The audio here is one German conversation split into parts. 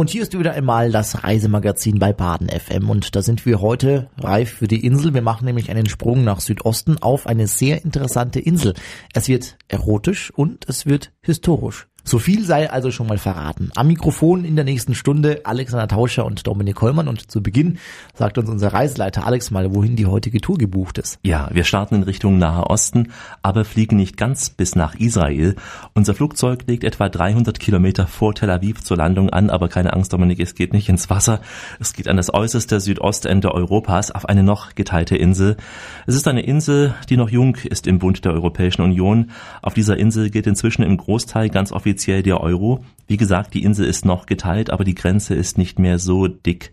Und hier ist wieder einmal das Reisemagazin bei Baden FM und da sind wir heute reif für die Insel. Wir machen nämlich einen Sprung nach Südosten auf eine sehr interessante Insel. Es wird erotisch und es wird historisch. So viel sei also schon mal verraten. Am Mikrofon in der nächsten Stunde Alexander Tauscher und Dominik Kollmann und zu Beginn sagt uns unser Reiseleiter Alex mal, wohin die heutige Tour gebucht ist. Ja, wir starten in Richtung Nahe Osten, aber fliegen nicht ganz bis nach Israel. Unser Flugzeug legt etwa 300 Kilometer vor Tel Aviv zur Landung an, aber keine Angst, Dominik, es geht nicht ins Wasser. Es geht an das äußerste Südostende Europas auf eine noch geteilte Insel. Es ist eine Insel, die noch jung ist im Bund der Europäischen Union. Auf dieser Insel geht inzwischen im Großteil ganz offiziell offiziell der Euro. Wie gesagt, die Insel ist noch geteilt, aber die Grenze ist nicht mehr so dick.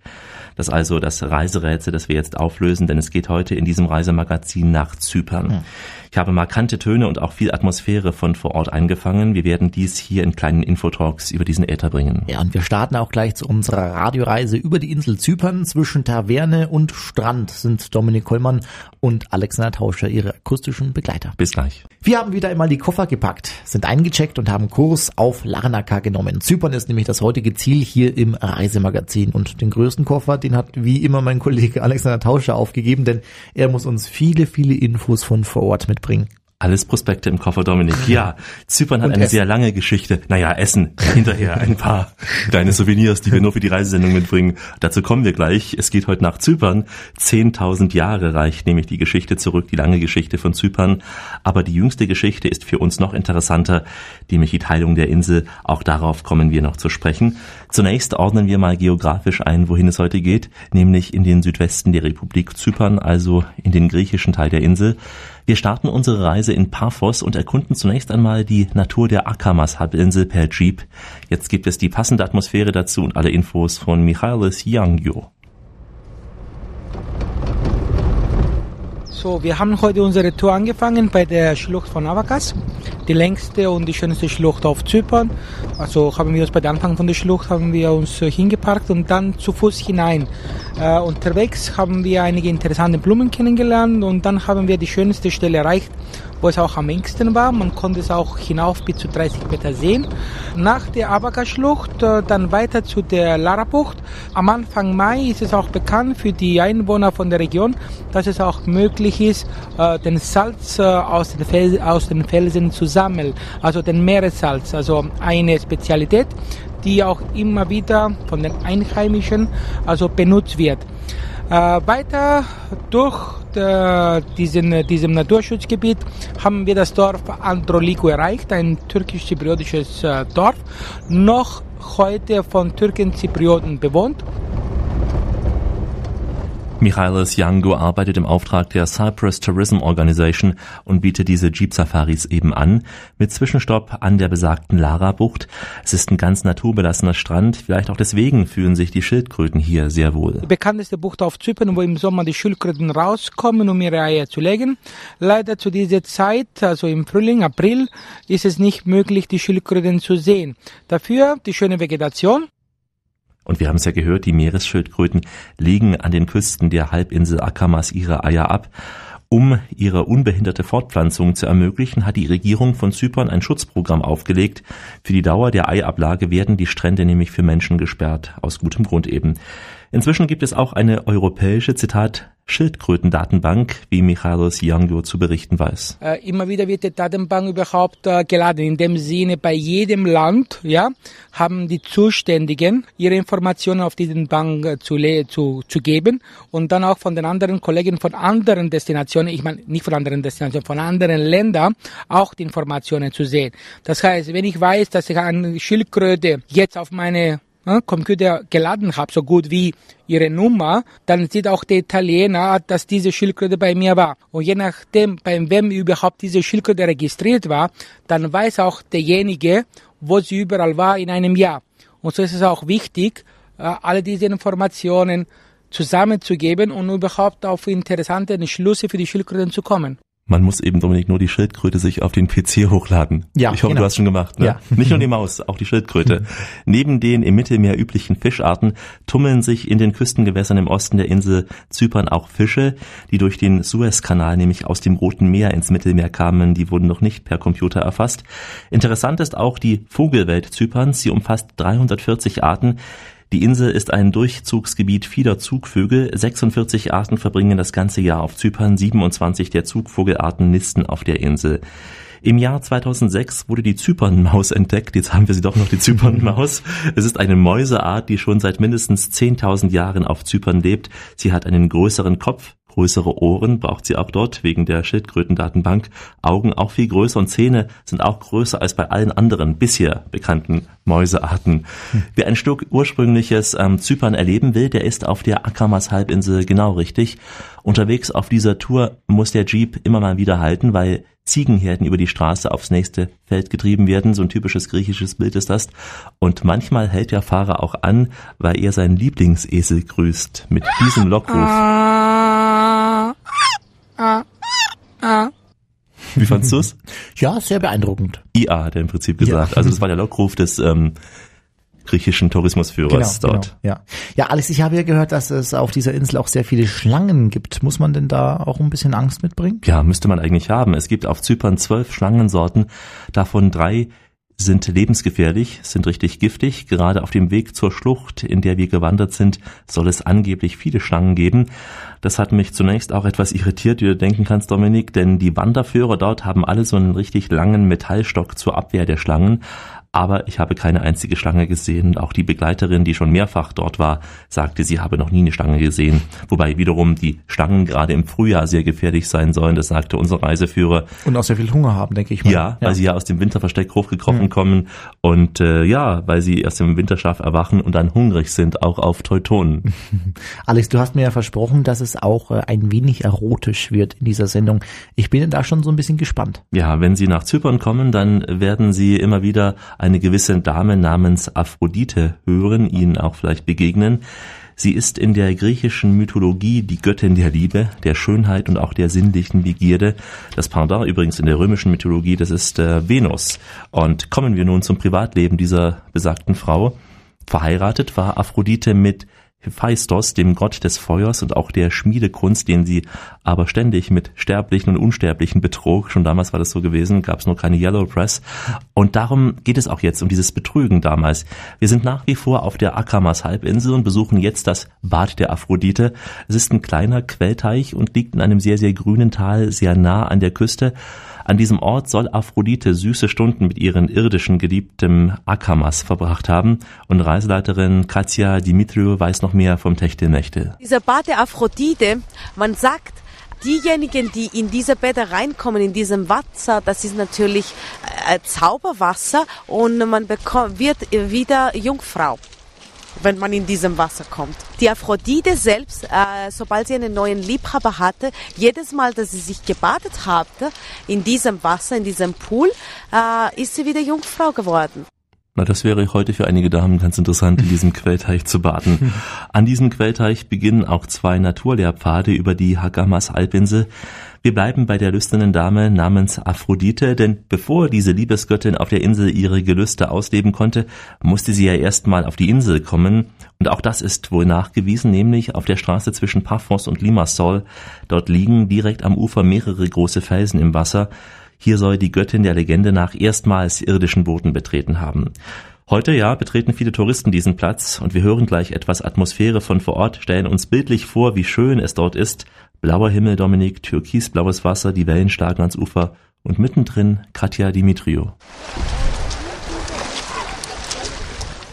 Das also das Reiserätsel, das wir jetzt auflösen, denn es geht heute in diesem Reisemagazin nach Zypern. Ja. Ich habe markante Töne und auch viel Atmosphäre von vor Ort eingefangen. Wir werden dies hier in kleinen Infotalks über diesen Äther bringen. Ja, und wir starten auch gleich zu unserer Radioreise über die Insel Zypern. Zwischen Taverne und Strand sind Dominik Kollmann und Alexander Tauscher ihre akustischen Begleiter. Bis gleich. Wir haben wieder einmal die Koffer gepackt, sind eingecheckt und haben Kurs auf Larnaca genommen. Zypern ist nämlich das heutige Ziel hier im Reisemagazin und den größten Koffer, den hat wie immer mein Kollege Alexander Tauscher aufgegeben, denn er muss uns viele, viele Infos von vor Ort mitbringen. Alles Prospekte im Koffer, Dominik. Ja, Zypern hat Und eine Essen. sehr lange Geschichte. Naja, Essen. Hinterher ein paar kleine Souvenirs, die wir nur für die Reisesendung mitbringen. Dazu kommen wir gleich. Es geht heute nach Zypern. Zehntausend Jahre reicht nämlich die Geschichte zurück, die lange Geschichte von Zypern. Aber die jüngste Geschichte ist für uns noch interessanter, nämlich die Teilung der Insel. Auch darauf kommen wir noch zu sprechen. Zunächst ordnen wir mal geografisch ein, wohin es heute geht, nämlich in den Südwesten der Republik Zypern, also in den griechischen Teil der Insel. Wir starten unsere Reise in Paphos und erkunden zunächst einmal die Natur der Akamas-Halbinsel per Jeep. Jetzt gibt es die passende Atmosphäre dazu und alle Infos von Michailis Yangyo. So, wir haben heute unsere Tour angefangen bei der Schlucht von Avakas, die längste und die schönste Schlucht auf Zypern. Also haben wir uns bei Anfang von der Schlucht haben wir uns hingeparkt und dann zu Fuß hinein. Äh, unterwegs haben wir einige interessante Blumen kennengelernt und dann haben wir die schönste Stelle erreicht, wo es auch am engsten war. Man konnte es auch hinauf bis zu 30 Meter sehen. Nach der Abaka-Schlucht äh, dann weiter zu der Lara-Bucht. Am Anfang Mai ist es auch bekannt für die Einwohner von der Region, dass es auch möglich ist, äh, den Salz äh, aus den, Fel aus den Felsen zu sammeln, also den Meeressalz, also eine Spezialität, die auch immer wieder von den Einheimischen also benutzt wird. Äh, weiter durch äh, diesen, diesem Naturschutzgebiet haben wir das Dorf Androliko erreicht, ein türkisch-zypriotisches äh, Dorf, noch heute von Türken-Zyprioten bewohnt. Michailis Yango arbeitet im Auftrag der Cyprus Tourism Organization und bietet diese Jeep-Safaris eben an, mit Zwischenstopp an der besagten Lara-Bucht. Es ist ein ganz naturbelassener Strand, vielleicht auch deswegen fühlen sich die Schildkröten hier sehr wohl. Die bekannteste Bucht auf Zypern, wo im Sommer die Schildkröten rauskommen, um ihre Eier zu legen. Leider zu dieser Zeit, also im Frühling, April, ist es nicht möglich, die Schildkröten zu sehen. Dafür die schöne Vegetation, und wir haben es ja gehört, die Meeresschildkröten legen an den Küsten der Halbinsel Akamas ihre Eier ab. Um ihre unbehinderte Fortpflanzung zu ermöglichen, hat die Regierung von Zypern ein Schutzprogramm aufgelegt. Für die Dauer der Eiablage werden die Strände nämlich für Menschen gesperrt, aus gutem Grund eben. Inzwischen gibt es auch eine europäische, Zitat, Schildkrötendatenbank, wie Michalos Yangyo zu berichten weiß. Äh, immer wieder wird die Datenbank überhaupt äh, geladen. In dem Sinne, bei jedem Land ja, haben die Zuständigen ihre Informationen auf diesen Bank äh, zu, zu, zu geben und dann auch von den anderen Kollegen von anderen Destinationen, ich meine nicht von anderen Destinationen, von anderen Ländern auch die Informationen zu sehen. Das heißt, wenn ich weiß, dass ich eine Schildkröte jetzt auf meine Computer geladen habe, so gut wie ihre Nummer, dann sieht auch der Italiener, dass diese Schildkröte bei mir war. Und je nachdem, bei wem überhaupt diese Schildkröte registriert war, dann weiß auch derjenige, wo sie überall war in einem Jahr. Und so ist es auch wichtig, äh, alle diese Informationen zusammenzugeben und überhaupt auf interessante Schlüsse für die Schildkröten zu kommen. Man muss eben, Dominik, nur die Schildkröte sich auf den PC hochladen. Ja, ich hoffe, genau. du hast schon gemacht. Ne? Ja. Nicht nur die Maus, auch die Schildkröte. Neben den im Mittelmeer üblichen Fischarten tummeln sich in den Küstengewässern im Osten der Insel Zypern auch Fische, die durch den Suezkanal nämlich aus dem Roten Meer ins Mittelmeer kamen. Die wurden noch nicht per Computer erfasst. Interessant ist auch die Vogelwelt Zyperns. Sie umfasst 340 Arten Die Insel ist ein Durchzugsgebiet vieler Zugvögel. 46 Arten verbringen das ganze Jahr auf Zypern, 27 der Zugvogelarten nisten auf der Insel. Im Jahr 2006 wurde die Zypernmaus entdeckt. Jetzt haben wir sie doch noch, die Zypernmaus. Es ist eine Mäuseart, die schon seit mindestens 10.000 Jahren auf Zypern lebt. Sie hat einen größeren Kopf, größere Ohren braucht sie auch dort wegen der Schildkrötendatenbank, Augen auch viel größer und Zähne sind auch größer als bei allen anderen bisher bekannten Mäusearten. Wer ein Stück ursprüngliches ähm, Zypern erleben will, der ist auf der Akamas Halbinsel genau richtig. Unterwegs auf dieser Tour muss der Jeep immer mal wieder halten, weil Ziegenherden über die Straße aufs nächste Feld getrieben werden. So ein typisches griechisches Bild ist das. Und manchmal hält der Fahrer auch an, weil er seinen Lieblingsesel grüßt. Mit diesem Lockruf. Ah, ah, ah. Wie fandst du's? Ja, sehr beeindruckend. IA hat er im Prinzip gesagt. Ja. Also das war der Lockruf des ähm, griechischen Tourismusführers genau, dort. Genau, ja. ja, Alex, ich habe ja gehört, dass es auf dieser Insel auch sehr viele Schlangen gibt. Muss man denn da auch ein bisschen Angst mitbringen? Ja, müsste man eigentlich haben. Es gibt auf Zypern zwölf Schlangensorten, davon drei sind lebensgefährlich, sind richtig giftig. Gerade auf dem Weg zur Schlucht, in der wir gewandert sind, soll es angeblich viele Schlangen geben. Das hat mich zunächst auch etwas irritiert, wie du denken kannst, Dominik, denn die Wanderführer dort haben alle so einen richtig langen Metallstock zur Abwehr der Schlangen aber ich habe keine einzige Schlange gesehen. Auch die Begleiterin, die schon mehrfach dort war, sagte, sie habe noch nie eine Schlange gesehen. Wobei wiederum die Schlangen gerade im Frühjahr sehr gefährlich sein sollen, das sagte unser Reiseführer. Und auch sehr viel Hunger haben, denke ich mal. Ja, weil sie ja aus dem Winterversteck hochgekrochen mhm. kommen und äh, ja, weil sie aus dem Winterschlaf erwachen und dann hungrig sind, auch auf Teutonen. Alex, du hast mir ja versprochen, dass es auch äh, ein wenig erotisch wird in dieser Sendung. Ich bin da schon so ein bisschen gespannt. Ja, wenn Sie nach Zypern kommen, dann werden Sie immer wieder eine gewisse Dame namens Aphrodite hören, ihnen auch vielleicht begegnen. Sie ist in der griechischen Mythologie die Göttin der Liebe, der Schönheit und auch der sinnlichen Begierde. Das Pendant übrigens in der römischen Mythologie, das ist äh, Venus. Und kommen wir nun zum Privatleben dieser besagten Frau. Verheiratet war Aphrodite mit Hephaistos, dem Gott des Feuers und auch der Schmiedekunst, den sie aber ständig mit Sterblichen und Unsterblichen betrog. Schon damals war das so gewesen, gab es noch keine Yellow Press. Und darum geht es auch jetzt, um dieses Betrügen damals. Wir sind nach wie vor auf der Akamas Halbinsel und besuchen jetzt das Bad der Aphrodite. Es ist ein kleiner Quellteich und liegt in einem sehr, sehr grünen Tal, sehr nah an der Küste. An diesem Ort soll Aphrodite süße Stunden mit ihren irdischen Geliebten Akamas verbracht haben und Reiseleiterin Katja Dimitriou weiß noch mehr vom Techtelmechtel. Dieser Bad der Aphrodite, man sagt, diejenigen, die in diese Bäder reinkommen, in diesem Wasser, das ist natürlich äh, Zauberwasser und man bekommt, wird wieder Jungfrau wenn man in diesem Wasser kommt. Die Aphrodite selbst, äh, sobald sie einen neuen Liebhaber hatte, jedes Mal, dass sie sich gebadet hatte in diesem Wasser, in diesem Pool, äh, ist sie wieder Jungfrau geworden. Na, das wäre heute für einige Damen ganz interessant, in diesem Quellteich zu baden. An diesem Quellteich beginnen auch zwei Naturlehrpfade über die Hagamas Halbinsel. Wir bleiben bei der lüsternen Dame namens Aphrodite, denn bevor diese Liebesgöttin auf der Insel ihre Gelüste ausleben konnte, musste sie ja erstmal auf die Insel kommen. Und auch das ist wohl nachgewiesen, nämlich auf der Straße zwischen Paphos und Limassol. Dort liegen direkt am Ufer mehrere große Felsen im Wasser. Hier soll die Göttin der Legende nach erstmals irdischen Boden betreten haben. Heute ja betreten viele Touristen diesen Platz und wir hören gleich etwas Atmosphäre von vor Ort, stellen uns bildlich vor, wie schön es dort ist. Blauer Himmel, Dominik, türkisblaues Wasser, die Wellen schlagen ans Ufer und mittendrin Katja Dimitriou.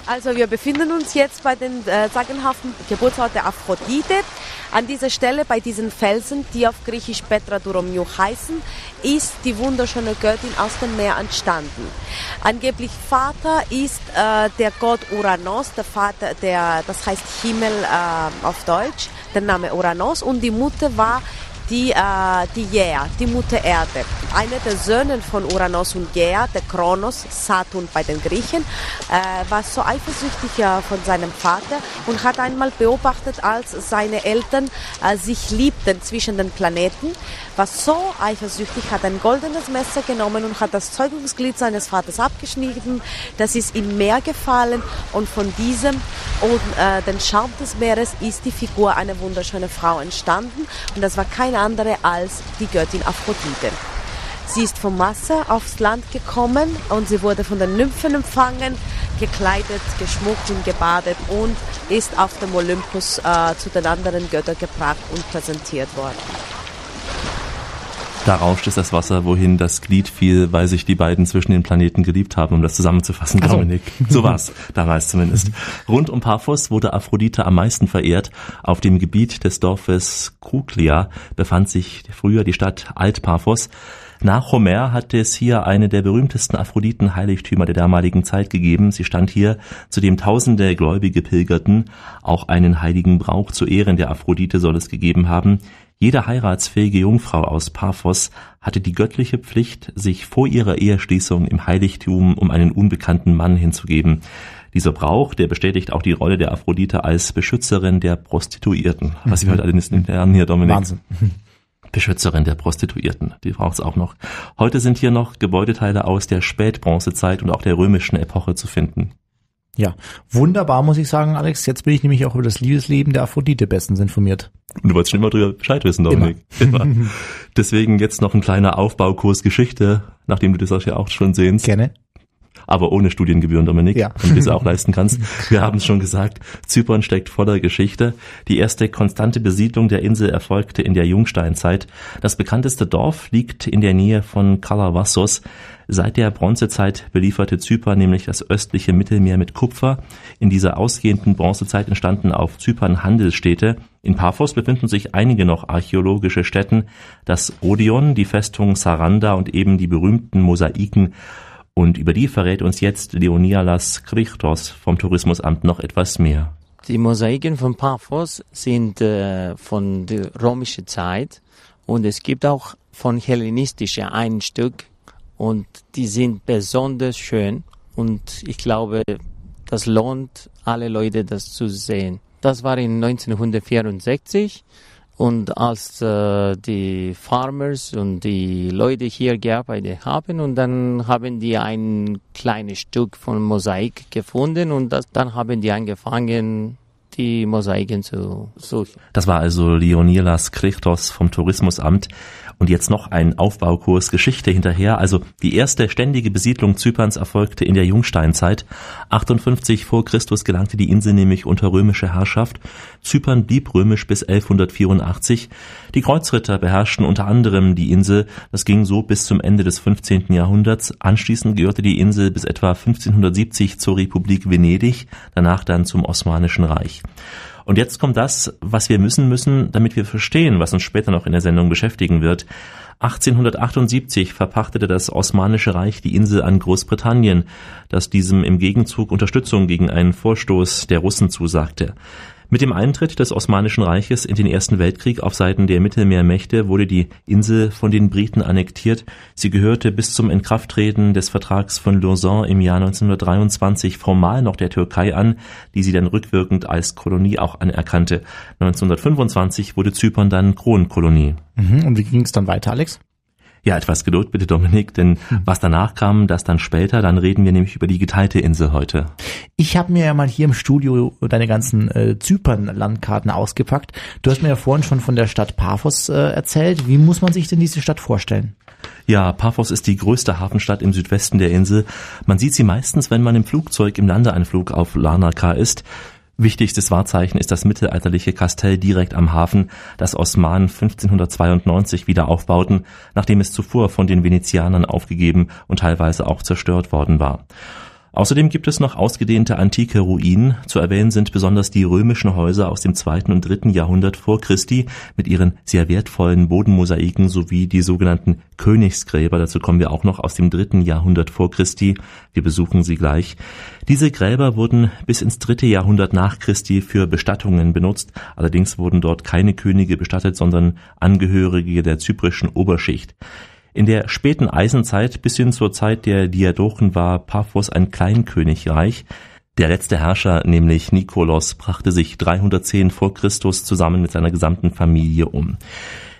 Also wir befinden uns jetzt bei den äh, sagenhaften Geburtsort der Aphrodite. An dieser Stelle bei diesen Felsen, die auf Griechisch Petra Duromiou heißen, ist die wunderschöne Göttin aus dem Meer entstanden. Angeblich Vater ist äh, der Gott Uranos, der Vater, der, das heißt Himmel äh, auf Deutsch, der Name Uranos und die Mutter war die, äh, die Gea, die Mutter Erde. Einer der Söhne von Uranus und Gea, der Kronos, Saturn bei den Griechen, äh, war so eifersüchtig äh, von seinem Vater und hat einmal beobachtet, als seine Eltern äh, sich liebten zwischen den Planeten, so eifersüchtig, hat ein goldenes Messer genommen und hat das Zeugungsglied seines Vaters abgeschnitten. Das ist im Meer gefallen und von diesem und äh, den Schaum des Meeres ist die Figur einer wunderschönen Frau entstanden und das war keine andere als die Göttin Aphrodite. Sie ist vom Wasser aufs Land gekommen und sie wurde von den Nymphen empfangen, gekleidet, geschmuckt und gebadet und ist auf dem Olympus äh, zu den anderen Göttern gebracht und präsentiert worden. Da rauscht es das Wasser, wohin das Glied fiel, weil sich die beiden zwischen den Planeten geliebt haben, um das zusammenzufassen, so. Dominik. So war's, damals zumindest. Rund um Paphos wurde Aphrodite am meisten verehrt. Auf dem Gebiet des Dorfes Kruglia befand sich früher die Stadt Alt-Paphos. Nach Homer hat es hier eine der berühmtesten Aphroditen-Heiligtümer der damaligen Zeit gegeben. Sie stand hier, zu dem tausende Gläubige pilgerten. Auch einen heiligen Brauch zu Ehren der Aphrodite soll es gegeben haben. Jede heiratsfähige Jungfrau aus Paphos hatte die göttliche Pflicht, sich vor ihrer Eheschließung im Heiligtum um einen unbekannten Mann hinzugeben. Dieser Brauch, der bestätigt auch die Rolle der Aphrodite als Beschützerin der Prostituierten. Was wir heute alles lernen hier, Dominik. Wahnsinn. Beschützerin der Prostituierten, die braucht's auch noch. Heute sind hier noch Gebäudeteile aus der Spätbronzezeit und auch der römischen Epoche zu finden. Ja, wunderbar, muss ich sagen, Alex. Jetzt bin ich nämlich auch über das Liebesleben der Aphrodite bestens informiert. Und du wolltest schon immer drüber Bescheid wissen, Dominik. Immer. Deswegen jetzt noch ein kleiner Aufbaukurs Geschichte, nachdem du das ja auch schon sehnst. Gerne. Aber ohne Studiengebühren, Dominik, Ja. damit du es auch leisten kannst. Wir haben es schon gesagt, Zypern steckt voller Geschichte. Die erste konstante Besiedlung der Insel erfolgte in der Jungsteinzeit. Das bekannteste Dorf liegt in der Nähe von Kalavassos. Seit der Bronzezeit belieferte Zypern nämlich das östliche Mittelmeer mit Kupfer. In dieser ausgehenden Bronzezeit entstanden auf Zypern Handelsstädte. In Paphos befinden sich einige noch archäologische Stätten, das Odeon, die Festung Saranda und eben die berühmten Mosaiken und über die verrät uns jetzt Leonialas Christos vom Tourismusamt noch etwas mehr. Die Mosaiken von Paphos sind äh, von der römischen Zeit und es gibt auch von hellenistischer ein Stück und die sind besonders schön und ich glaube, das lohnt alle Leute, das zu sehen. Das war in 1964 und als äh, die Farmers und die Leute hier gearbeitet haben und dann haben die ein kleines Stück von Mosaik gefunden und das, dann haben die angefangen, die Mosaiken zu suchen. Das war also Leonidas Christos vom Tourismusamt. Und jetzt noch ein Aufbaukurs Geschichte hinterher. Also die erste ständige Besiedlung Zyperns erfolgte in der Jungsteinzeit. 58 vor Christus gelangte die Insel nämlich unter römische Herrschaft. Zypern blieb römisch bis 1184. Die Kreuzritter beherrschten unter anderem die Insel. Das ging so bis zum Ende des 15. Jahrhunderts. Anschließend gehörte die Insel bis etwa 1570 zur Republik Venedig, danach dann zum Osmanischen Reich. Und jetzt kommt das, was wir müssen müssen, damit wir verstehen, was uns später noch in der Sendung beschäftigen wird. 1878 verpachtete das Osmanische Reich die Insel an Großbritannien, das diesem im Gegenzug Unterstützung gegen einen Vorstoß der Russen zusagte. Mit dem Eintritt des Osmanischen Reiches in den Ersten Weltkrieg auf Seiten der Mittelmeermächte wurde die Insel von den Briten annektiert. Sie gehörte bis zum Inkrafttreten des Vertrags von Lausanne im Jahr 1923 formal noch der Türkei an, die sie dann rückwirkend als Kolonie auch anerkannte. 1925 wurde Zypern dann Kronkolonie. Mhm. Und wie ging es dann weiter, Alex? Ja, etwas Geduld bitte, Dominik, denn was danach kam, das dann später, dann reden wir nämlich über die geteilte Insel heute. Ich habe mir ja mal hier im Studio deine ganzen äh, Zypern-Landkarten ausgepackt. Du hast mir ja vorhin schon von der Stadt Paphos äh, erzählt. Wie muss man sich denn diese Stadt vorstellen? Ja, Paphos ist die größte Hafenstadt im Südwesten der Insel. Man sieht sie meistens, wenn man im Flugzeug im Landeanflug auf Larnaca ist. Wichtigstes Wahrzeichen ist das mittelalterliche Kastell direkt am Hafen, das Osmanen 1592 wieder aufbauten, nachdem es zuvor von den Venezianern aufgegeben und teilweise auch zerstört worden war. Außerdem gibt es noch ausgedehnte antike Ruinen. Zu erwähnen sind besonders die römischen Häuser aus dem zweiten und dritten Jahrhundert vor Christi mit ihren sehr wertvollen Bodenmosaiken sowie die sogenannten Königsgräber. Dazu kommen wir auch noch aus dem dritten Jahrhundert vor Christi. Wir besuchen sie gleich. Diese Gräber wurden bis ins dritte Jahrhundert nach Christi für Bestattungen benutzt. Allerdings wurden dort keine Könige bestattet, sondern Angehörige der zyprischen Oberschicht. In der späten Eisenzeit bis hin zur Zeit der Diadochen war Paphos ein Kleinkönigreich. Der letzte Herrscher, nämlich Nikolos, brachte sich 310 vor Christus zusammen mit seiner gesamten Familie um.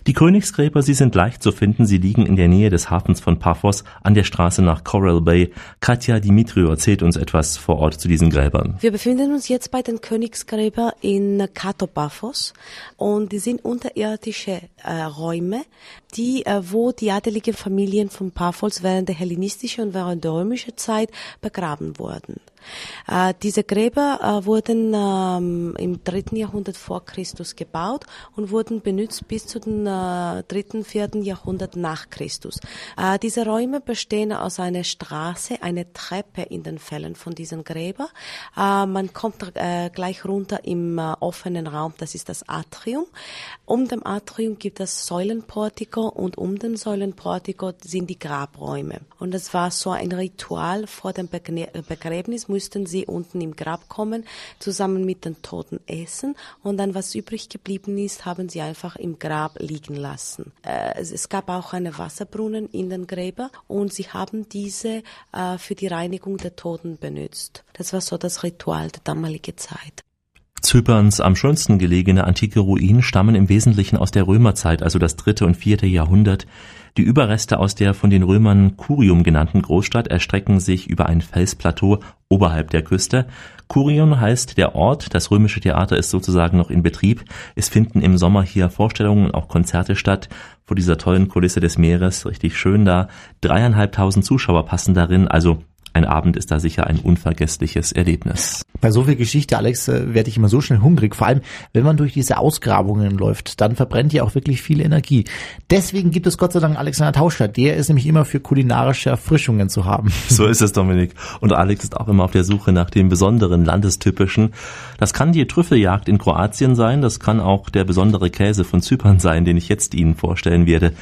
Die Königsgräber, sie sind leicht zu finden, sie liegen in der Nähe des Hafens von Paphos an der Straße nach Coral Bay. Katja Dimitriou erzählt uns etwas vor Ort zu diesen Gräbern. Wir befinden uns jetzt bei den Königsgräbern in Katopaphos und die sind unterirdische äh, Räume, die, äh, wo die adeligen Familien von Paphos während der hellenistischen und während der römischen Zeit begraben wurden. Äh, diese Gräber äh, wurden ähm, im dritten Jahrhundert vor Christus gebaut und wurden benutzt bis zu den äh, dritten, vierten Jahrhundert nach Christus. Äh, diese Räume bestehen aus einer Straße, einer Treppe in den Fällen von diesen Gräbern. Äh, man kommt gleich runter im offenen Raum, das ist das Atrium. Um dem Atrium gibt es Säulenportiko und um den Säulenportiko sind die Grabräume. Und das war so ein Ritual vor dem Begräbnis, mussten sie unten im Grab kommen, zusammen mit den Toten essen und dann, was übrig geblieben ist, haben sie einfach im Grab liegen lassen. Äh, es gab auch eine Wasserbrunnen in den Gräbern und sie haben diese äh, für die Reinigung der Toten benutzt. Das war so das Ritual der damaligen Zeit. Zyperns am schönsten gelegene antike Ruinen stammen im Wesentlichen aus der Römerzeit, also das dritte und vierte Jahrhundert. Die Überreste aus der von den Römern Curium genannten Großstadt erstrecken sich über ein Felsplateau oberhalb der Küste. Curium heißt der Ort, das römische Theater ist sozusagen noch in Betrieb. Es finden im Sommer hier Vorstellungen und auch Konzerte statt. Vor dieser tollen Kulisse des Meeres, richtig schön da. Dreieinhalbtausend Zuschauer passen darin, also ein Abend ist da sicher ein unvergessliches Erlebnis. Bei so viel Geschichte, Alex, äh, werde ich immer so schnell hungrig. Vor allem, wenn man durch diese Ausgrabungen läuft, dann verbrennt ja auch wirklich viel Energie. Deswegen gibt es Gott sei Dank Alexander Tauschstadt. Der ist nämlich immer für kulinarische Erfrischungen zu haben. So ist es, Dominik. Und Alex ist auch immer auf der Suche nach dem besonderen, landestypischen. Das kann die Trüffeljagd in Kroatien sein. Das kann auch der besondere Käse von Zypern sein, den ich jetzt Ihnen vorstellen werde.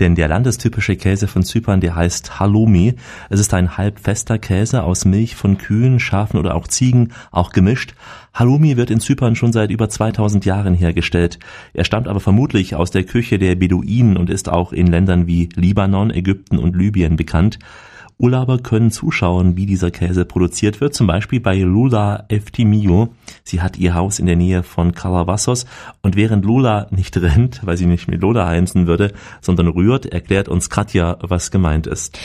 Denn der landestypische Käse von Zypern, der heißt Halloumi. Es ist ein halbfester harter Käse aus Milch von Kühen, Schafen oder auch Ziegen, auch gemischt. Halloumi wird in Zypern schon seit über 2000 Jahren hergestellt. Er stammt aber vermutlich aus der Küche der Beduinen und ist auch in Ländern wie Libanon, Ägypten und Libyen bekannt. Urlauber können zuschauen, wie dieser Käse produziert wird, zum Beispiel bei Lula Eftimio. Sie hat ihr Haus in der Nähe von Calabasas und während Lula nicht rennt, weil sie nicht mit Lola heißen würde, sondern rührt, erklärt uns Katja, was gemeint ist.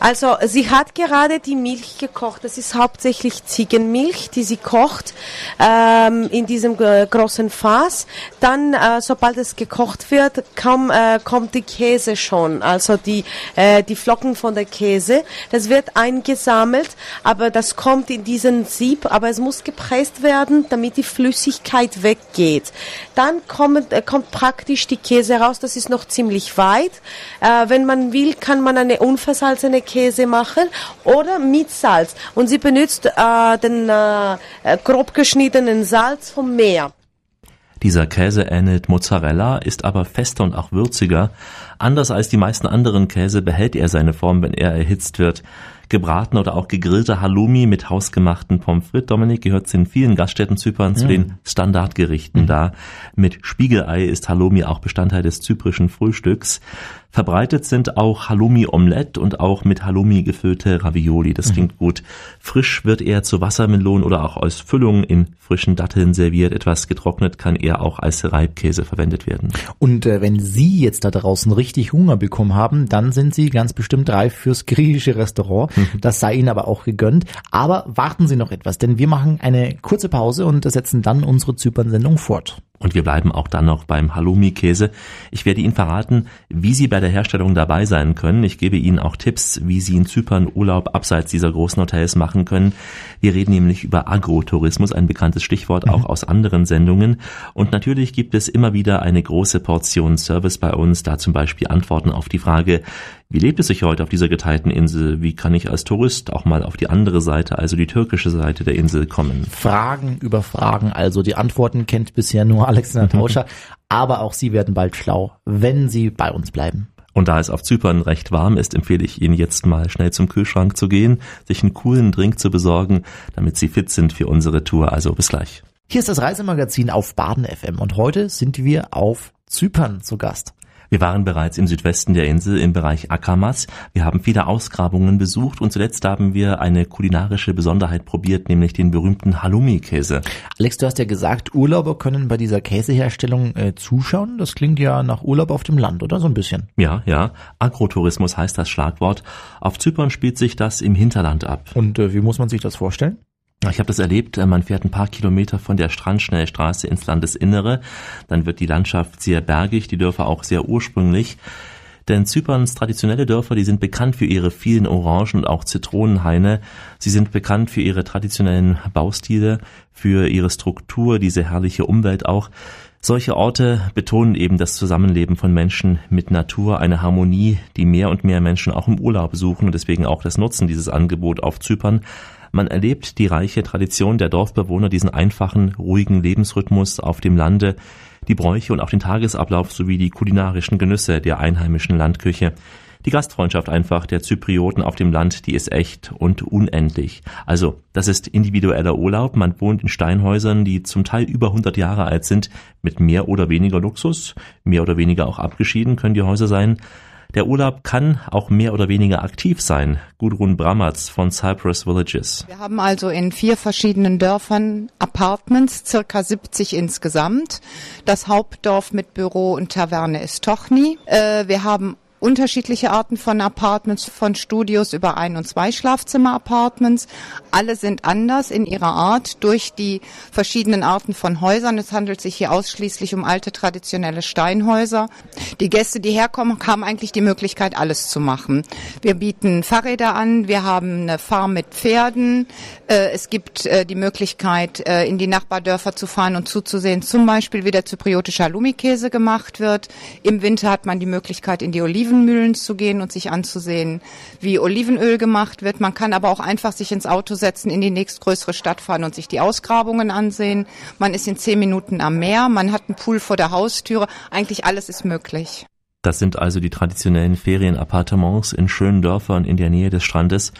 Also sie hat gerade die Milch gekocht. Das ist hauptsächlich Ziegenmilch, die sie kocht ähm, in diesem äh, großen Fass. Dann, äh, sobald es gekocht wird, komm, äh, kommt die Käse schon, also die, äh, die Flocken von der Käse. Das wird eingesammelt, aber das kommt in diesen Sieb, aber es muss gepresst werden, damit die Flüssigkeit weggeht. Dann kommt, äh, kommt praktisch die Käse raus, das ist noch ziemlich weit. Äh, wenn man will, kann man eine unversalzene Käse machen oder mit Salz. Und sie benutzt äh, den äh, äh grob geschnittenen Salz vom Meer. Dieser Käse ähnelt Mozzarella, ist aber fester und auch würziger. Anders als die meisten anderen Käse behält er seine Form, wenn er erhitzt wird gebraten oder auch gegrillte Halloumi mit hausgemachten Pommes frites. Dominik gehört in vielen Gaststätten Zypern zu den Standardgerichten mhm. da. Mit Spiegelei ist Halloumi auch Bestandteil des zyprischen Frühstücks. Verbreitet sind auch Halloumi Omelette und auch mit Halloumi gefüllte Ravioli. Das mhm. klingt gut. Frisch wird er zu Wassermelonen oder auch als Füllung in frischen Datteln serviert. Etwas getrocknet kann er auch als Reibkäse verwendet werden. Und äh, wenn Sie jetzt da draußen richtig Hunger bekommen haben, dann sind Sie ganz bestimmt reif fürs griechische Restaurant. Das sei Ihnen aber auch gegönnt. Aber warten Sie noch etwas, denn wir machen eine kurze Pause und setzen dann unsere Zypern-Sendung fort. Und wir bleiben auch dann noch beim Halloumi-Käse. Ich werde Ihnen verraten, wie Sie bei der Herstellung dabei sein können. Ich gebe Ihnen auch Tipps, wie Sie in Zypern Urlaub abseits dieser großen Hotels machen können. Wir reden nämlich über Agrotourismus, ein bekanntes Stichwort auch mhm. aus anderen Sendungen. Und natürlich gibt es immer wieder eine große Portion Service bei uns, da zum Beispiel Antworten auf die Frage, wie lebt es sich heute auf dieser geteilten Insel? Wie kann ich als Tourist auch mal auf die andere Seite, also die türkische Seite der Insel kommen? Fragen über Fragen, also die Antworten kennt bisher nur Alexander Tauscher, aber auch Sie werden bald schlau, wenn Sie bei uns bleiben. Und da es auf Zypern recht warm ist, empfehle ich Ihnen jetzt mal schnell zum Kühlschrank zu gehen, sich einen coolen Drink zu besorgen, damit Sie fit sind für unsere Tour. Also bis gleich. Hier ist das Reisemagazin auf Baden FM und heute sind wir auf Zypern zu Gast. Wir waren bereits im Südwesten der Insel im Bereich Akamas. Wir haben viele Ausgrabungen besucht und zuletzt haben wir eine kulinarische Besonderheit probiert, nämlich den berühmten Halloumi-Käse. Alex, du hast ja gesagt, Urlauber können bei dieser Käseherstellung äh, zuschauen. Das klingt ja nach Urlaub auf dem Land, oder so ein bisschen? Ja, ja. Agrotourismus heißt das Schlagwort. Auf Zypern spielt sich das im Hinterland ab. Und äh, wie muss man sich das vorstellen? Ich habe das erlebt, äh, man fährt ein paar Kilometer von der Strandschnellstraße ins Landesinnere, dann wird die Landschaft sehr bergig, die Dörfer auch sehr ursprünglich. Denn Zyperns traditionelle Dörfer, die sind bekannt für ihre vielen Orangen und auch Zitronenhaine. Sie sind bekannt für ihre traditionellen Baustile, für ihre Struktur, diese herrliche Umwelt auch. Solche Orte betonen eben das Zusammenleben von Menschen mit Natur, eine Harmonie, die mehr und mehr Menschen auch im Urlaub suchen und deswegen auch das Nutzen dieses Angebot auf Zypern. Man erlebt die reiche Tradition der Dorfbewohner, diesen einfachen, ruhigen Lebensrhythmus auf dem Lande, die Bräuche und auch den Tagesablauf sowie die kulinarischen Genüsse der einheimischen Landküche. Die Gastfreundschaft einfach der Zyprioten auf dem Land, die ist echt und unendlich. Also, das ist individueller Urlaub. Man wohnt in Steinhäusern, die zum Teil über 100 Jahre alt sind, mit mehr oder weniger Luxus. Mehr oder weniger auch abgeschieden können die Häuser sein. Der Urlaub kann auch mehr oder weniger aktiv sein. Gudrun Bramatz von Cypress Villages. Wir haben also in vier verschiedenen Dörfern Apartments, circa 70 insgesamt. Das Hauptdorf mit Büro und Taverne ist Tochni. Äh, wir haben unterschiedliche Arten von Apartments, von Studios über Ein- und zwei Schlafzimmer-Apartments. Alle sind anders in ihrer Art durch die verschiedenen Arten von Häusern. Es handelt sich hier ausschließlich um alte traditionelle Steinhäuser. Die Gäste, die herkommen, haben eigentlich die Möglichkeit, alles zu machen. Wir bieten Fahrräder an, wir haben eine Farm mit Pferden. Äh, es gibt äh, die Möglichkeit, äh, in die Nachbardörfer zu fahren und zuzusehen, zum Beispiel wie der zypriotische Halloumi-Käse gemacht wird. Im Winter hat man die Möglichkeit, in die Oliven Olivenmühlen zu gehen und sich anzusehen, wie Olivenöl gemacht wird. Man kann aber auch einfach sich ins Auto setzen, in die nächstgrößere Stadt fahren und sich die Ausgrabungen ansehen. Man ist in zehn Minuten am Meer, man hat einen Pool vor der Haustüre. Eigentlich alles ist möglich. Das sind also die traditionellen Ferienappartements in schönen Dörfern in der Nähe des Strandes.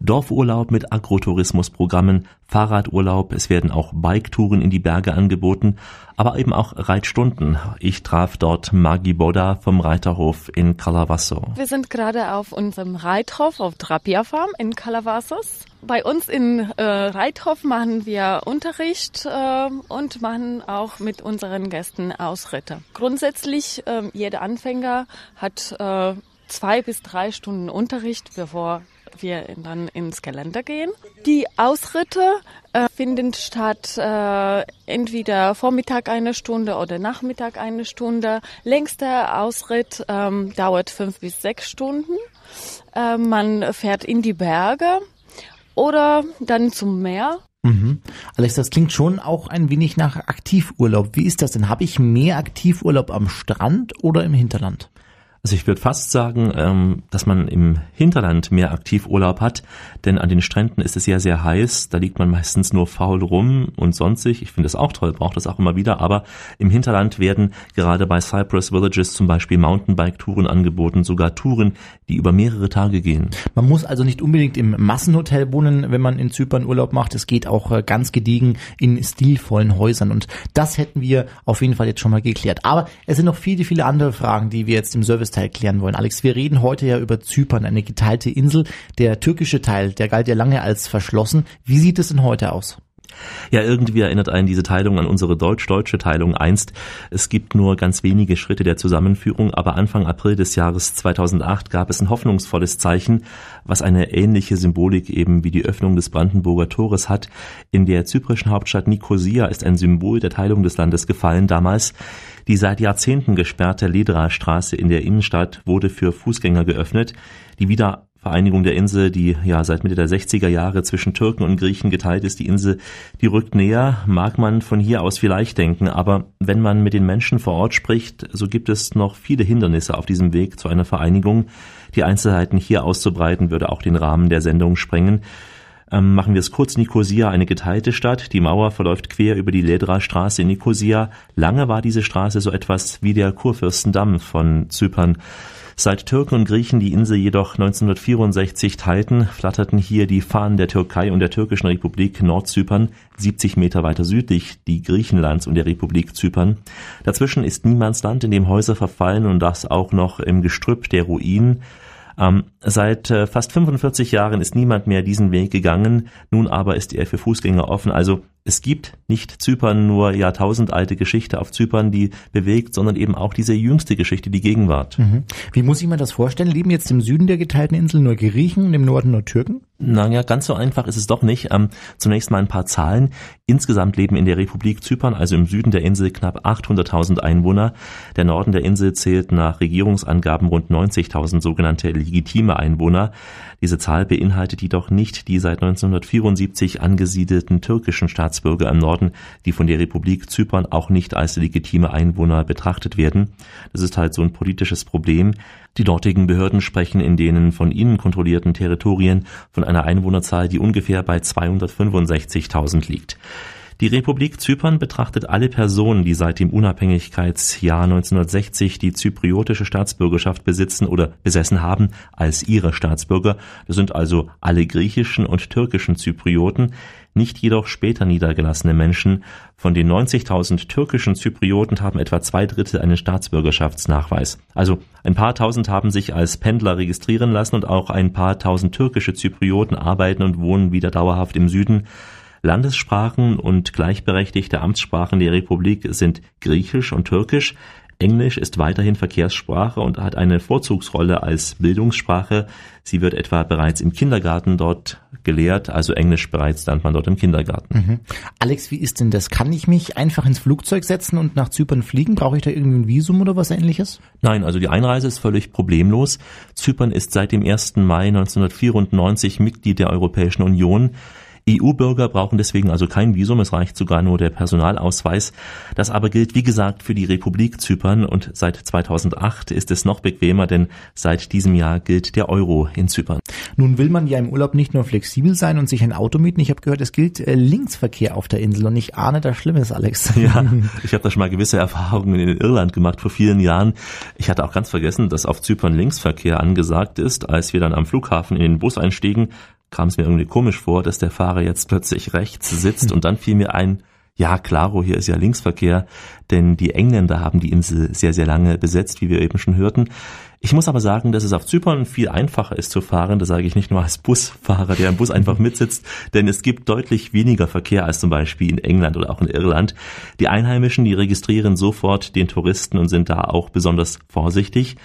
Dorfurlaub mit Agrotourismusprogrammen, Fahrradurlaub, es werden auch Biketouren in die Berge angeboten, aber eben auch Reitstunden. Ich traf dort Magi Boda vom Reiterhof in Calavasso. Wir sind gerade auf unserem Reithof auf Drapia Farm in Calabasas. Bei uns in äh, Reithof machen wir Unterricht äh, und machen auch mit unseren Gästen Ausritte. Grundsätzlich, äh, jeder Anfänger hat äh, zwei bis drei Stunden Unterricht, bevor wir dann ins Gelände gehen. Die Ausritte äh, finden statt äh, entweder Vormittag eine Stunde oder Nachmittag eine Stunde. Längster Ausritt ähm, dauert fünf bis sechs Stunden. Äh, man fährt in die Berge oder dann zum Meer. Mhm. Alex, das klingt schon auch ein wenig nach Aktivurlaub. Wie ist das denn? Habe ich mehr Aktivurlaub am Strand oder im Hinterland? Also ich würde fast sagen, ähm, dass man im Hinterland mehr Aktivurlaub hat, denn an den Stränden ist es ja sehr heiß, da liegt man meistens nur faul rum und sonstig. Ich finde das auch toll, brauche das auch immer wieder, aber im Hinterland werden gerade bei Cypress Villages zum Beispiel Mountainbike-Touren angeboten, sogar Touren, die über mehrere Tage gehen. Man muss also nicht unbedingt im Massenhotel wohnen, wenn man in Zypern Urlaub macht. Es geht auch äh, ganz gediegen in stilvollen Häusern und das hätten wir auf jeden Fall jetzt schon mal geklärt. Aber es sind noch viele, viele andere Fragen, die wir jetzt im Service Teil klären wollen. Alex, wir reden heute ja über Zypern, eine geteilte Insel. Der türkische Teil, der galt ja lange als verschlossen. Wie sieht es denn heute aus? Ja, irgendwie erinnert einen diese Teilung an unsere deutsch-deutsche Teilung einst. Es gibt nur ganz wenige Schritte der Zusammenführung, aber Anfang April des Jahres 2008 gab es ein hoffnungsvolles Zeichen, was eine ähnliche Symbolik eben wie die Öffnung des Brandenburger Tores hat. In der zyprischen Hauptstadt Nikosia ist ein Symbol der Teilung des Landes gefallen damals. Die seit Jahrzehnten gesperrte Ledra-Straße in der Innenstadt wurde für Fußgänger geöffnet. Die wieder Vereinigung der Insel, die ja seit Mitte der 60er Jahre zwischen Türken und Griechen geteilt ist, die Insel, die rückt näher, mag man von hier aus vielleicht denken, aber wenn man mit den Menschen vor Ort spricht, so gibt es noch viele Hindernisse auf diesem Weg zu einer Vereinigung. Die Einzelheiten hier auszubreiten würde auch den Rahmen der Sendung sprengen. Ähm, machen wir es kurz, Nikosia, eine geteilte Stadt. Die Mauer verläuft quer über die Ledra-Straße in Nikosia. Lange war diese Straße so etwas wie der Kurfürstendamm von Zypern. Seit Türken und Griechen die Insel jedoch 1964 teilten, flatterten hier die Fahnen der Türkei und der türkischen Republik Nordzypern, 70 Meter weiter südlich die Griechenlands und der Republik Zypern. Dazwischen ist Niemandsland, in dem Häuser verfallen und das auch noch im Gestrüpp der Ruinen. Ähm, seit äh, fast 45 Jahren ist niemand mehr diesen Weg gegangen, nun aber ist er für Fußgänger offen, also es gibt nicht Zypern nur jahrtausendalte Geschichte auf Zypern, die bewegt, sondern eben auch diese jüngste Geschichte, die Gegenwart. Mhm. Wie muss ich mir das vorstellen? Leben jetzt im Süden der geteilten Insel nur Griechen und im Norden nur Türken? Naja, ganz so einfach ist es doch nicht. Ähm, zunächst mal ein paar Zahlen. Insgesamt leben in der Republik Zypern, also im Süden der Insel, knapp 800.000 Einwohner. Der Norden der Insel zählt nach Regierungsangaben rund 90.000 sogenannte legitime Einwohner. Diese Zahl beinhaltet jedoch nicht die seit 1974 angesiedelten türkischen Staatsbürger im Norden, die von der Republik Zypern auch nicht als legitime Einwohner betrachtet werden. Das ist halt so ein politisches Problem. Die dortigen Behörden sprechen in denen von ihnen kontrollierten Territorien von einer Einwohnerzahl, die ungefähr bei 265.000 liegt. Die Republik Zypern betrachtet alle Personen, die seit dem Unabhängigkeitsjahr 1960 die zypriotische Staatsbürgerschaft besitzen oder besessen haben, als ihre Staatsbürger. Das sind also alle griechischen und türkischen Zyprioten, nicht jedoch später niedergelassene Menschen. Von den 90.000 türkischen Zyprioten haben etwa zwei Drittel einen Staatsbürgerschaftsnachweis. Also ein paar tausend haben sich als Pendler registrieren lassen und auch ein paar tausend türkische Zyprioten arbeiten und wohnen wieder dauerhaft im Süden. Landessprachen und gleichberechtigte Amtssprachen der Republik sind Griechisch und Türkisch. Englisch ist weiterhin Verkehrssprache und hat eine Vorzugsrolle als Bildungssprache. Sie wird etwa bereits im Kindergarten dort gelehrt, also Englisch bereits lernt man dort im Kindergarten. Mhm. Alex, wie ist denn das? Kann ich mich einfach ins Flugzeug setzen und nach Zypern fliegen? Brauche ich da irgendwie ein Visum oder was ähnliches? Nein, also die Einreise ist völlig problemlos. Zypern ist seit dem 1. Mai 1994 Mitglied der Europäischen Union. EU-Bürger brauchen deswegen also kein Visum, es reicht sogar nur der Personalausweis. Das aber gilt, wie gesagt, für die Republik Zypern und seit 2008 ist es noch bequemer, denn seit diesem Jahr gilt der Euro in Zypern. Nun will man ja im Urlaub nicht nur flexibel sein und sich ein Auto mieten. Ich habe gehört, es gilt äh, Linksverkehr auf der Insel und ich ahne das Schlimmes, Alex. Ja, ich habe da schon mal gewisse Erfahrungen in Irland gemacht vor vielen Jahren. Ich hatte auch ganz vergessen, dass auf Zypern Linksverkehr angesagt ist. Als wir dann am Flughafen in den Bus einstiegen, kam es mir irgendwie komisch vor, dass der Fahrer jetzt plötzlich rechts sitzt und dann fiel mir ein, ja, klaro, hier ist ja Linksverkehr, denn die Engländer haben die Insel sehr, sehr lange besetzt, wie wir eben schon hörten. Ich muss aber sagen, dass es auf Zypern viel einfacher ist zu fahren. Das sage ich nicht nur als Busfahrer, der im Bus einfach mitsitzt, denn es gibt deutlich weniger Verkehr als zum Beispiel in England oder auch in Irland. Die Einheimischen, die registrieren sofort den Touristen und sind da auch besonders vorsichtig.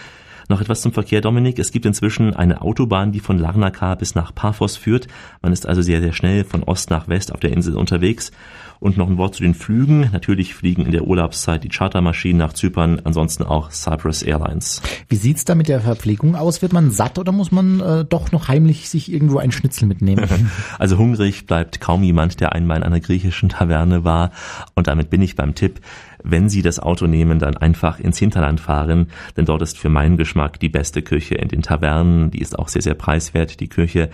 Noch etwas zum Verkehr, Dominik. Es gibt inzwischen eine Autobahn, die von Larnaca bis nach Paphos führt. Man ist also sehr, sehr schnell von Ost nach West auf der Insel unterwegs. Und noch ein Wort zu den Flügen. Natürlich fliegen in der Urlaubszeit die Chartermaschinen nach Zypern, ansonsten auch Cyprus Airlines. Wie sieht's da mit der Verpflegung aus? Wird man satt oder muss man äh, doch noch heimlich sich irgendwo ein Schnitzel mitnehmen? Also hungrig bleibt kaum jemand, der einmal in einer griechischen Taverne war. Und damit bin ich beim Tipp wenn Sie das Auto nehmen, dann einfach ins Hinterland fahren, denn dort ist für meinen Geschmack die beste Küche in den Tavernen, die ist auch sehr, sehr preiswert, die Küche.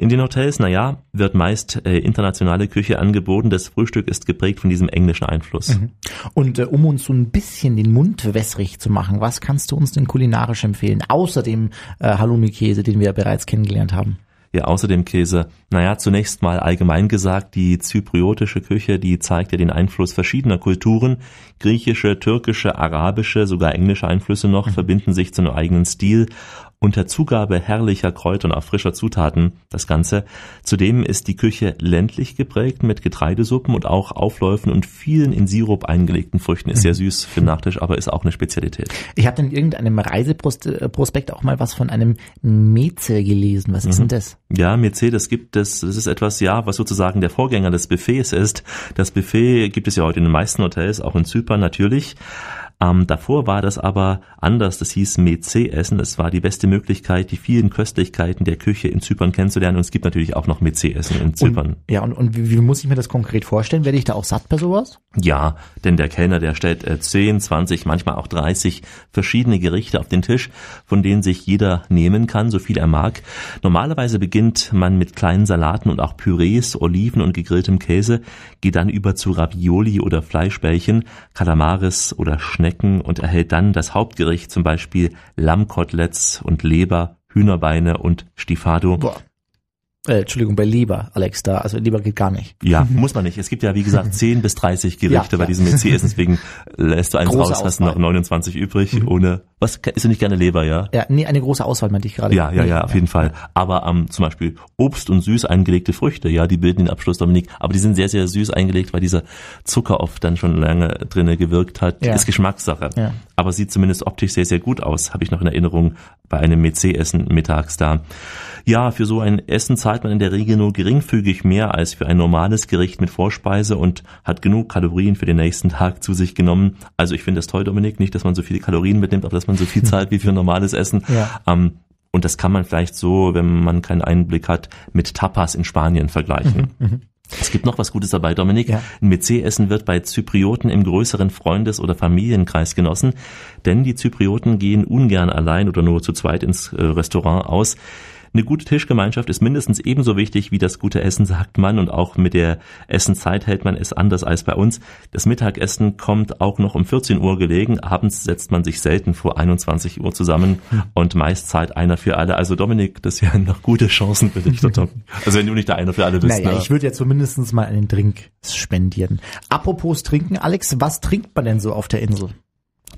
In den Hotels, naja, wird meist äh, internationale Küche angeboten. Das Frühstück ist geprägt von diesem englischen Einfluss. Mhm. Und äh, um uns so ein bisschen den Mund wässrig zu machen, was kannst du uns denn kulinarisch empfehlen? Außer dem äh, Halloumi-Käse, den wir bereits kennengelernt haben. Ja, außerdem Käse. Naja, zunächst mal allgemein gesagt, die zypriotische Küche, die zeigt ja den Einfluss verschiedener Kulturen. Griechische, türkische, arabische, sogar englische Einflüsse noch mhm. verbinden sich zu einem eigenen Stil unter Zugabe herrlicher Kräuter und auch frischer Zutaten das Ganze. Zudem ist die Küche ländlich geprägt mit Getreidesuppen und auch Aufläufen und vielen in Sirup eingelegten Früchten. Ist sehr mhm. süß für Nachtisch, aber ist auch eine Spezialität. Ich habe in irgendeinem Reiseprospekt auch mal was von einem Meze gelesen. Was ist mhm. denn das? Ja, Meze, das gibt es, das ist etwas, ja, was sozusagen der Vorgänger des Buffets ist. Das Buffet gibt es ja heute in den meisten Hotels, auch in Zypern natürlich. Ähm, davor war das aber anders. Das hieß Meze-Essen. Es war die beste Möglichkeit, die vielen Köstlichkeiten der Küche in Zypern kennenzulernen. Und es gibt natürlich auch noch Meze-Essen in Zypern. Und, ja, und, und wie, wie, muss ich mir das konkret vorstellen? Werde ich da auch satt bei sowas? Ja, denn der Kellner, der stellt äh, 10, 20, manchmal auch 30 verschiedene Gerichte auf den Tisch, von denen sich jeder nehmen kann, so viel er mag. Normalerweise beginnt man mit kleinen Salaten und auch Pürees, Oliven und gegrilltem Käse, geht dann über zu Ravioli oder Fleischbällchen, Kalamaris oder Schnecken und erhält dann das Hauptgericht, zum Beispiel Lammkoteletts und Leber, Hühnerbeine und Stifado. Boah. Äh, Entschuldigung, bei Leber, Alex, da, also Leber geht gar nicht. Ja, muss man nicht. Es gibt ja, wie gesagt, 10 bis 30 Gerichte Ja, bei diesem EC-Essen, deswegen lässt du eins Große raus, hast du noch Auswahl. 29 übrig, ohne, was, isst du nicht gerne Leber, ja? Ja, nee, eine große Auswahl meinte ich gerade. Ja, ja, ja, auf jeden Fall. Aber ähm, zum Beispiel Obst und süß eingelegte Früchte, ja, die bilden den Abschluss, Dominik. Aber die sind sehr, sehr süß eingelegt, weil dieser Zucker oft dann schon lange drinne gewirkt hat. Ja. Ist Geschmackssache. Ja. Aber sieht zumindest optisch sehr, sehr gut aus, habe ich noch in Erinnerung bei einem MEC-Essen mittags da. Ja, für so ein Essen zahlt man in der Regel nur geringfügig mehr als für ein normales Gericht mit Vorspeise und hat genug Kalorien für den nächsten Tag zu sich genommen. Also ich finde das toll, Dominik, nicht, dass man so viele Kalorien mitnimmt, aber dass man so viel zahlt wie für ein normales Essen. Ja. Ähm, und das kann man vielleicht so, wenn man keinen Einblick hat, mit Tapas in Spanien vergleichen. Es gibt noch was Gutes dabei, Dominik. Ja. Ein MEC-Essen wird bei Zyprioten im größeren Freundes- oder Familienkreis genossen, denn die Zyprioten gehen ungern allein oder nur zu zweit ins äh, Restaurant aus. Eine gute Tischgemeinschaft ist mindestens ebenso wichtig wie das gute Essen, sagt man. Und auch mit der Essenzeit hält man es anders als bei uns. Das Mittagessen kommt auch noch um 14 Uhr gelegen. Abends setzt man sich selten vor 21 Uhr zusammen und meist zahlt einer für alle. Also Dominik, das wären noch gute Chancen für dich. Tom. Also wenn du nicht der einer für alle bist. Naja, ne? ich würde ja zumindest mal einen Drink spendieren. Apropos trinken, Alex, was trinkt man denn so auf der Insel?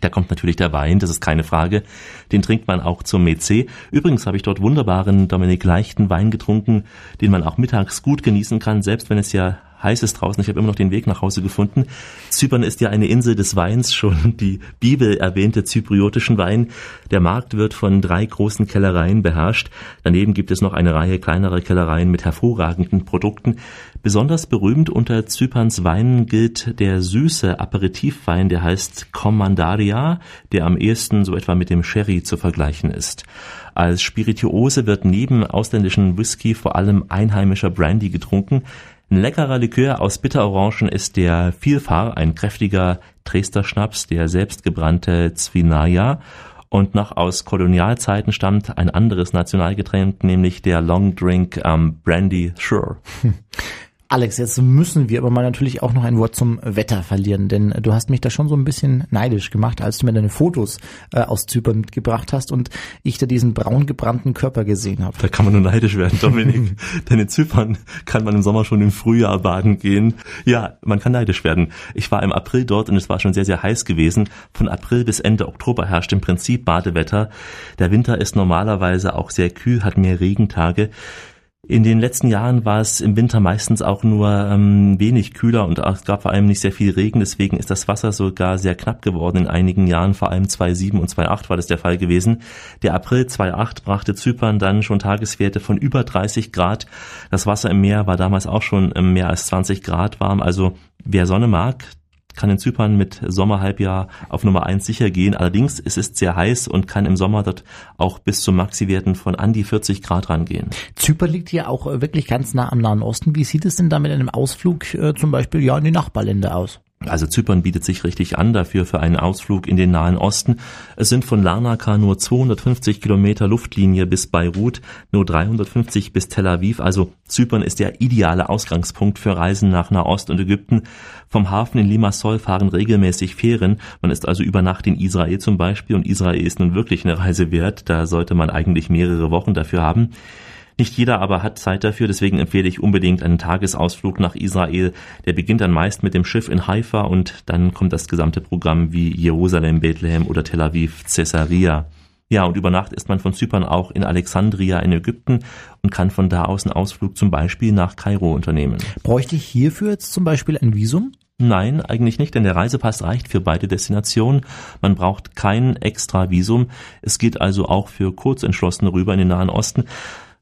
Da kommt natürlich der Wein, das ist keine Frage. Den trinkt man auch zum MEC. Übrigens habe ich dort wunderbaren Dominik leichten Wein getrunken, den man auch mittags gut genießen kann, selbst wenn es ja heiß ist draußen. Ich habe immer noch den Weg nach Hause gefunden. Zypern ist ja eine Insel des Weins, schon die Bibel erwähnte zypriotischen Wein. Der Markt wird von drei großen Kellereien beherrscht. Daneben gibt es noch eine Reihe kleinerer Kellereien mit hervorragenden Produkten. Besonders berühmt unter Zyperns Weinen gilt der süße Aperitivwein, der heißt Commandaria, der am ehesten so etwa mit dem Sherry zu vergleichen ist. Als Spirituose wird neben ausländischen Whisky vor allem einheimischer Brandy getrunken. Ein leckerer Likör aus Bitterorangen ist der Vielfahr, ein kräftiger Dresdner Schnaps, der selbstgebrannte Zwinaja. Und noch aus Kolonialzeiten stammt ein anderes Nationalgetränk, nämlich der Long Drink ähm, Brandy Sure. Alex, jetzt müssen wir aber mal natürlich auch noch ein Wort zum Wetter verlieren, denn du hast mich da schon so ein bisschen neidisch gemacht, als du mir deine Fotos äh, aus Zypern mitgebracht hast und ich da diesen braun gebrannten Körper gesehen habe. Da kann man nur neidisch werden, Dominik. Denn in Zypern kann man im Sommer schon im Frühjahr baden gehen. Ja, man kann neidisch werden. Ich war im April dort und es war schon sehr, sehr heiß gewesen. Von April bis Ende Oktober herrscht im Prinzip Badewetter. Der Winter ist normalerweise auch sehr kühl, hat mehr Regentage. In den letzten Jahren war es im Winter meistens auch nur ähm, wenig kühler und es gab vor allem nicht sehr viel Regen, deswegen ist das Wasser sogar sehr knapp geworden in einigen Jahren, vor allem 2007 und 2008 war das der Fall gewesen. Der April 2008 brachte Zypern dann schon Tageswerte von über 30 Grad. Das Wasser im Meer war damals auch schon ähm, mehr als 20 Grad warm, also wer Sonne mag, kann in Zypern mit Sommerhalbjahr auf Nummer eins sicher gehen. Allerdings es ist sehr heiß und kann im Sommer dort auch bis zu Maxi-Werten von an die 40 Grad rangehen. Zypern liegt ja auch äh, wirklich ganz nah am Nahen Osten. Wie sieht es denn da mit einem Ausflug äh, zum Beispiel ja in die Nachbarländer aus? Also Zypern bietet sich richtig an dafür für einen Ausflug in den Nahen Osten. Es sind von Larnaca nur 250 Kilometer Luftlinie bis Beirut, nur 350 bis Tel Aviv. Also Zypern ist der ideale Ausgangspunkt für Reisen nach Nahost und Ägypten. Vom Hafen in Limassol fahren regelmäßig Fähren. Man ist also über Nacht in Israel zum Beispiel und Israel ist nun wirklich eine Reise wert. Da sollte man eigentlich mehrere Wochen dafür haben. Nicht jeder aber hat Zeit dafür, deswegen empfehle ich unbedingt einen Tagesausflug nach Israel. Der beginnt dann meist mit dem Schiff in Haifa und dann kommt das gesamte Programm wie Jerusalem, Bethlehem oder Tel Aviv, Caesarea. Ja, und über Nacht ist man von Zypern auch in Alexandria in Ägypten und kann von da aus einen Ausflug zum Beispiel nach Kairo unternehmen. Bräuchte ich hierfür jetzt zum Beispiel ein Visum? Nein, eigentlich nicht, denn der Reisepass reicht für beide Destinationen. Man braucht kein extra Visum. Es geht also auch für Kurzentschlossene rüber in den Nahen Osten.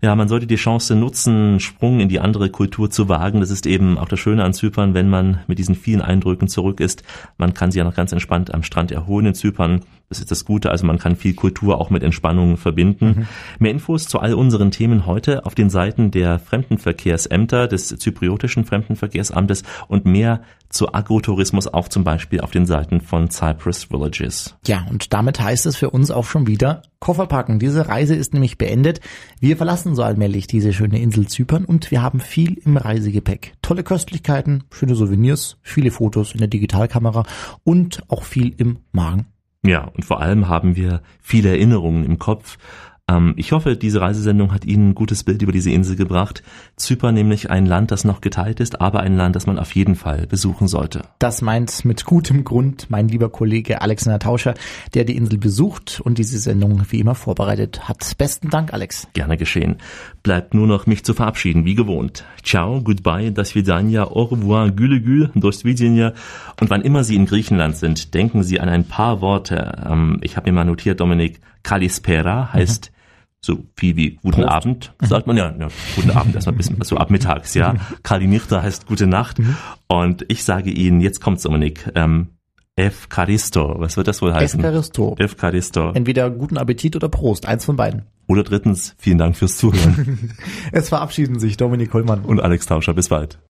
Ja, man sollte die Chance nutzen, Sprung in die andere Kultur zu wagen. Das ist eben auch das Schöne an Zypern, wenn man mit diesen vielen Eindrücken zurück ist. Man kann sich ja noch ganz entspannt am Strand erholen in Zypern. Das ist das Gute, also man kann viel Kultur auch mit Entspannung verbinden. Mehr Infos zu all unseren Themen heute auf den Seiten der Fremdenverkehrsämter, des zypriotischen Fremdenverkehrsamtes und mehr zu Agrotourismus auch zum Beispiel auf den Seiten von Cyprus Villages. Ja, und damit heißt es für uns auch schon wieder Koffer packen. Diese Reise ist nämlich beendet. Wir verlassen so allmählich diese schöne Insel Zypern und wir haben viel im Reisegepäck. Tolle Köstlichkeiten, schöne Souvenirs, viele Fotos in der Digitalkamera und auch viel im Magen. Ja, und vor allem haben wir viele Erinnerungen im Kopf ich hoffe, diese Reisesendung hat Ihnen ein gutes Bild über diese Insel gebracht. Zypern nämlich ein Land, das noch geteilt ist, aber ein Land, das man auf jeden Fall besuchen sollte. Das meint mit gutem Grund mein lieber Kollege Alexander Tauscher, der die Insel besucht und diese Sendung wie immer vorbereitet hat. Besten Dank, Alex. Gerne geschehen. Bleibt nur noch mich zu verabschieden, wie gewohnt. Ciao, goodbye, das Vidania, au revoir, güle gül, do svidenia. Und wann immer Sie in Griechenland sind, denken Sie an ein paar Worte. Ähm, ich habe mir mal notiert, Dominik, Kalispera heißt mhm so viel wie guten Prost. Abend, sagt man ja, ja guten Abend erstmal bis so ab mittags, ja. Kalinichta heißt gute Nacht. Mhm. Und ich sage Ihnen, jetzt kommt's, Dominik, ähm, F. Caristo. Was wird das wohl heißen? F. Caristo. Entweder guten Appetit oder Prost, eins von beiden. Oder drittens, vielen Dank fürs Zuhören. es verabschieden sich Dominik Hollmann und Alex Tauscher. Bis bald.